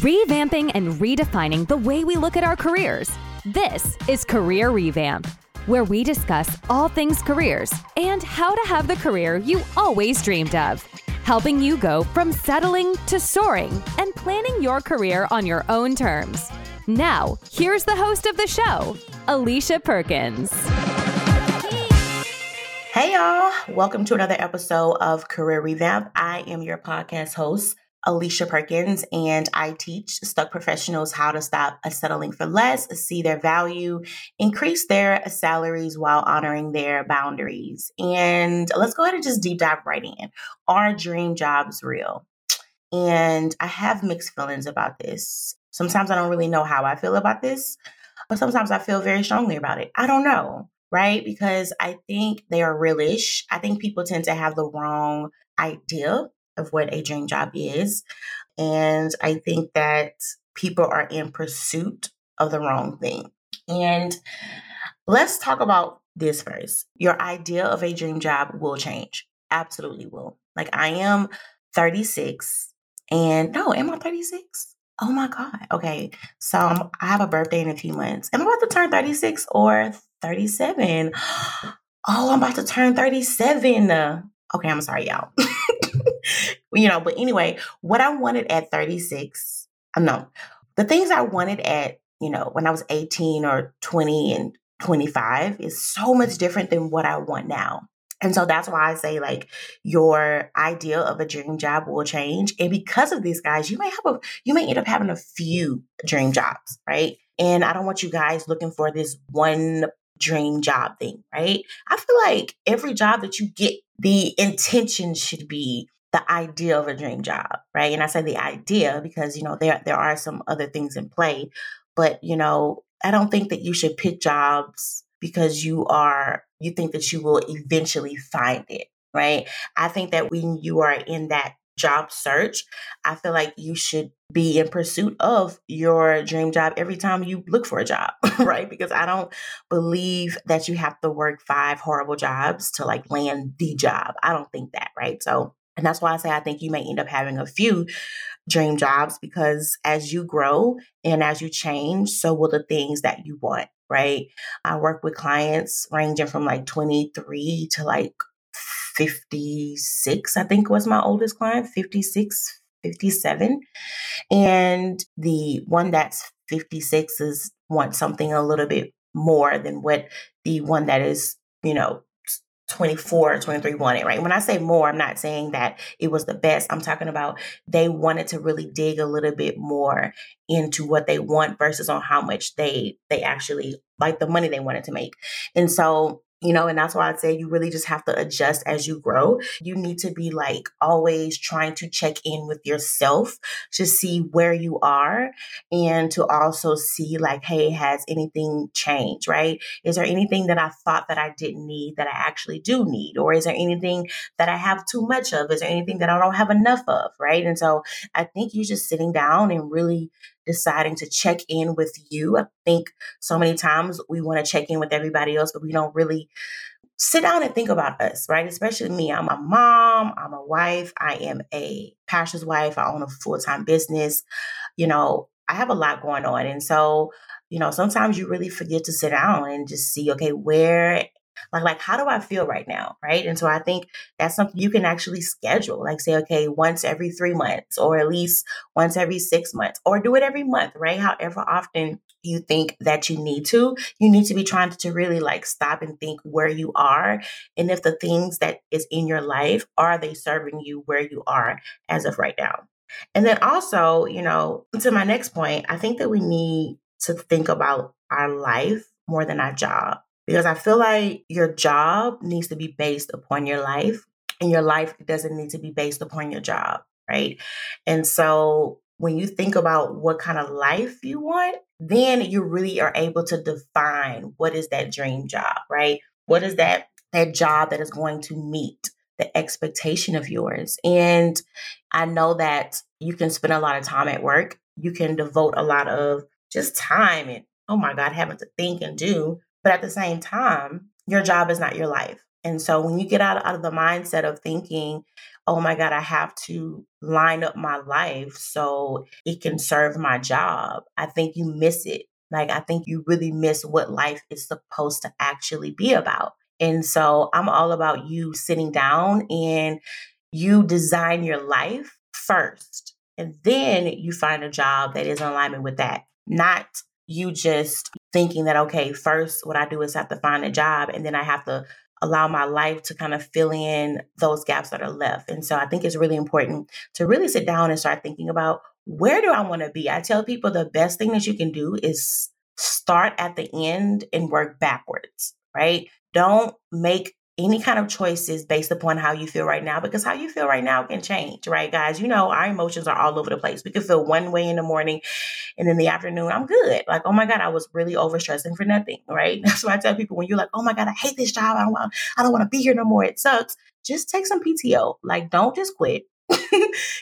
revamping and redefining the way we look at our careers. This is Career Revamp, where we discuss all things careers and how to have the career you always dreamed of, helping you go from settling to soaring and planning your career on your own terms. Now, here's the host of the show, Alicia Perkins. Hey, y'all. Welcome to another episode of Career Revamp. I am your podcast host, Alicia Perkins, and I teach stuck professionals how to stop settling for less, see their value, increase their salaries while honoring their boundaries. And let's go ahead and just deep dive right in. Are dream jobs real? And I have mixed feelings about this. Sometimes I don't really know how I feel about this, but sometimes I feel very strongly about it. I don't know, right? Because I think they are realish. I think people tend to have the wrong idea of what a dream job is. And I think that people are in pursuit of the wrong thing. And let's talk about this first. Your idea of a dream job will change. Absolutely will. Like I am 36 and no, am I 36? Oh my God. Okay. So I'm, I have a birthday in a few months. Am I about to turn 36 or 37? Oh, I'm about to turn 37. Okay, I'm sorry, y'all. you know, but anyway, what I wanted at 36, uh, I know the things I wanted at, you know, when I was 18 or 20 and 25 is so much different than what I want now. And so that's why I say like your idea of a dream job will change. And because of these guys, you may have a you may end up having a few dream jobs, right? And I don't want you guys looking for this one dream job thing, right? I feel like every job that you get, the intention should be the idea of a dream job, right? And I say the idea because you know there there are some other things in play, but you know I don't think that you should pick jobs because you are you think that you will eventually find it, right? I think that when you are in that job search, I feel like you should be in pursuit of your dream job every time you look for a job, right? Because I don't believe that you have to work five horrible jobs to like land the job. I don't think that, right? So and that's why I say I think you may end up having a few dream jobs because as you grow and as you change, so will the things that you want, right? I work with clients ranging from like 23 to like 56, I think was my oldest client, 56, 57. And the one that's 56 is wants something a little bit more than what the one that is, you know, 24 or 23 wanted, right? When I say more, I'm not saying that it was the best. I'm talking about they wanted to really dig a little bit more into what they want versus on how much they they actually like the money they wanted to make. And so you know and that's why i'd say you really just have to adjust as you grow. You need to be like always trying to check in with yourself to see where you are and to also see like hey has anything changed right? Is there anything that i thought that i didn't need that i actually do need? Or is there anything that i have too much of? Is there anything that i don't have enough of right? And so i think you're just sitting down and really deciding to check in with you. I think so many times we want to check in with everybody else, but we don't really sit down and think about us, right? Especially me. I'm a mom, I'm a wife, I am a pastor's wife, I own a full time business. You know, I have a lot going on. And so, you know, sometimes you really forget to sit down and just see, okay, where like like how do i feel right now right? And so i think that's something you can actually schedule like say okay once every three months or at least once every six months or do it every month right? However often you think that you need to you need to be trying to really like stop and think where you are and if the things that is in your life are they serving you where you are as of right now? And then also you know to my next point i think that we need to think about our life more than our job because I feel like your job needs to be based upon your life and your life doesn't need to be based upon your job, right? And so when you think about what kind of life you want, then you really are able to define what is that dream job, right? What is that that job that is going to meet the expectation of yours? And I know that you can spend a lot of time at work. You can devote a lot of just time and oh my God, having to think and do but at the same time, your job is not your life. And so when you get out, out of the mindset of thinking, oh my God, I have to line up my life so it can serve my job, I think you miss it. Like, I think you really miss what life is supposed to actually be about. And so I'm all about you sitting down and you design your life first. And then you find a job that is in alignment with that, not you just thinking that, okay, first what I do is have to find a job and then I have to allow my life to kind of fill in those gaps that are left. And so I think it's really important to really sit down and start thinking about where do I want to be? I tell people the best thing that you can do is start at the end and work backwards, right? Don't make any kind of choices based upon how you feel right now because how you feel right now can change, right, guys? You know, our emotions are all over the place. We can feel one way in the morning and in the afternoon, I'm good. Like, oh my God, I was really overstressing for nothing, right? That's why I tell people when you're like, oh my God, I hate this job. I don't want, I don't want to be here no more. It sucks. Just take some PTO. Like, don't just quit.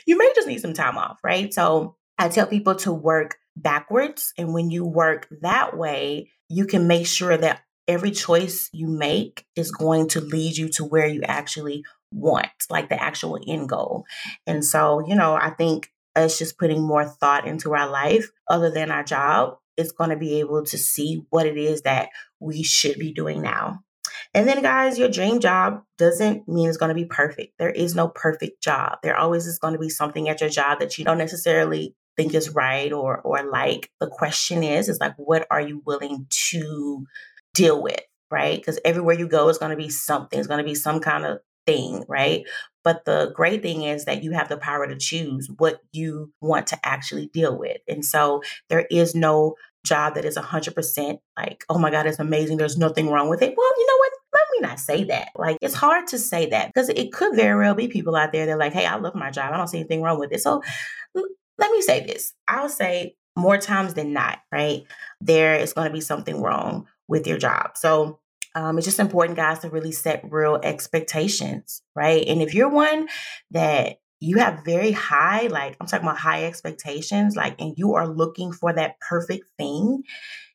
you may just need some time off, right? So I tell people to work backwards. And when you work that way, you can make sure that every choice you make is going to lead you to where you actually want, like the actual end goal. And so, you know, I think us just putting more thought into our life other than our job is going to be able to see what it is that we should be doing now. And then, guys, your dream job doesn't mean it's going to be perfect. There is no perfect job. There always is going to be something at your job that you don't necessarily think is right or or like. The question is, is like, what are you willing to deal with, right? Because everywhere you go is going to be something, it's going to be some kind of thing, right? But the great thing is that you have the power to choose what you want to actually deal with. And so there is no job that is 100% like, oh my God, it's amazing. There's nothing wrong with it. Well, you know what? Let me not say that. Like, it's hard to say that because it could very well be people out there that are like, hey, I love my job. I don't see anything wrong with it. So let me say this I'll say more times than not, right? There is going to be something wrong with your job. So um, it's just important, guys, to really set real expectations, right? And if you're one that you have very high, like I'm talking about high expectations, like, and you are looking for that perfect thing,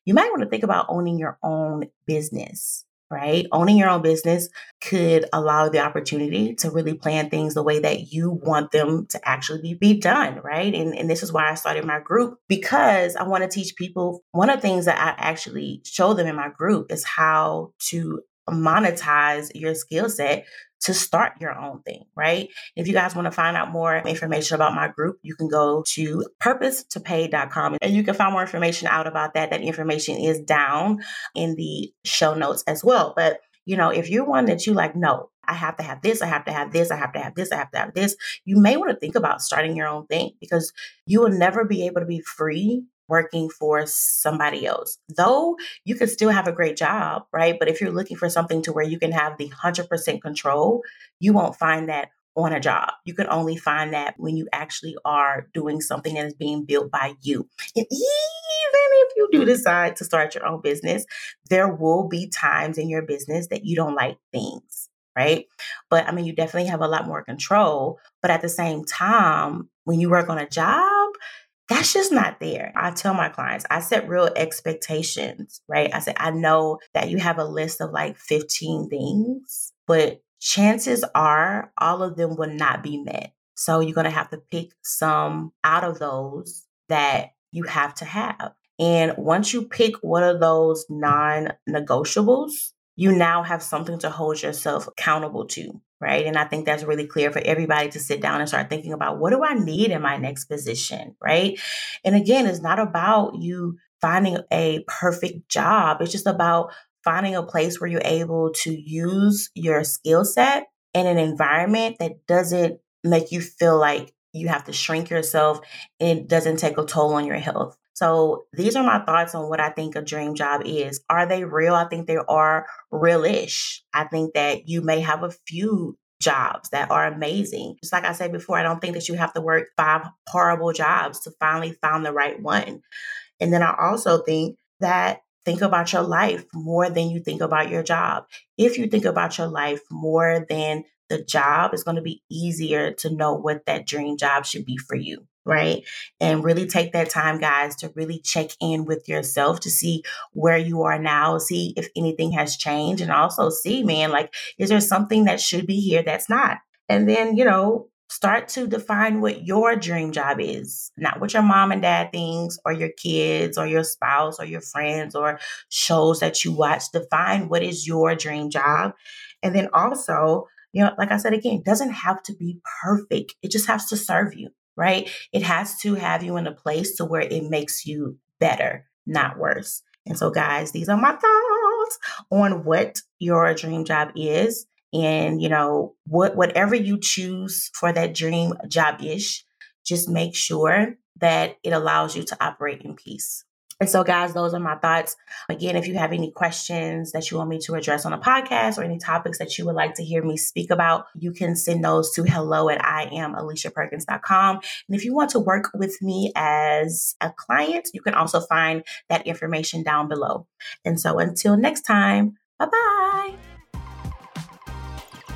you might want to think about owning your own business, right? Owning your own business could allow the opportunity to really plan things the way that you want them to actually be, be done, right? And, and this is why I started my group because I want to teach people. One of the things that I actually show them in my group is how to monetize your skill set to start your own thing, right? If you guys want to find out more information about my group, you can go to purpose2pay.com and you can find more information out about that. That information is down in the show notes as well. But you know, if you're one that you like, no, I have to have this, I have to have this, I have to have this, I have to have this, you may want to think about starting your own thing because you will never be able to be free working for somebody else. Though you could still have a great job, right? But if you're looking for something to where you can have the 100% control, you won't find that on a job. You can only find that when you actually are doing something that is being built by you. And even if you do decide to start your own business, there will be times in your business that you don't like things, right? But I mean, you definitely have a lot more control. But at the same time, when you work on a job, that's just not there. I tell my clients, I set real expectations, right? I said, I know that you have a list of like 15 things, but chances are all of them will not be met. So you're going to have to pick some out of those that you have to have. And once you pick one of those non negotiables, you now have something to hold yourself accountable to right? And I think that's really clear for everybody to sit down and start thinking about what do I need in my next position, right? And again, it's not about you finding a perfect job, it's just about finding a place where you're able to use your skill set in an environment that doesn't make you feel like you have to shrink yourself and it doesn't take a toll on your health. So these are my thoughts on what I think a dream job is. Are they real? I think they are realish. I think that you may have a few jobs that are amazing. Just like I said before, I don't think that you have to work five horrible jobs to finally find the right one. And then I also think that think about your life more than you think about your job. If you think about your life more than the job, it's going to be easier to know what that dream job should be for you. Right? And really take that time, guys, to really check in with yourself to see where you are now, see if anything has changed, and also see, man, like, is there something that should be here that's not? And then, you know, start to define what your dream job is, not what your mom and dad thinks, or your kids, or your spouse, or your friends, or shows that you watch. Define what is your dream job. And then also, you know, like I said again, doesn't have to be perfect. It just has to serve you, right? It has to have you in a place to where it makes you better, not worse. And so, guys, these are my thoughts on what your dream job is and you know what whatever you choose for that dream job ish just make sure that it allows you to operate in peace and so guys those are my thoughts again if you have any questions that you want me to address on a podcast or any topics that you would like to hear me speak about you can send those to hello at i am aliciaperkins.com and if you want to work with me as a client you can also find that information down below and so until next time bye bye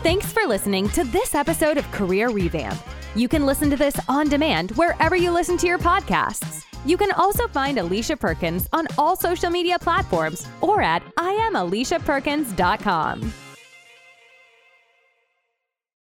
Thanks for listening to this episode of Career Revamp. You can listen to this on demand wherever you listen to your podcasts. You can also find Alicia Perkins on all social media platforms or at IamAliciaPerkins.com.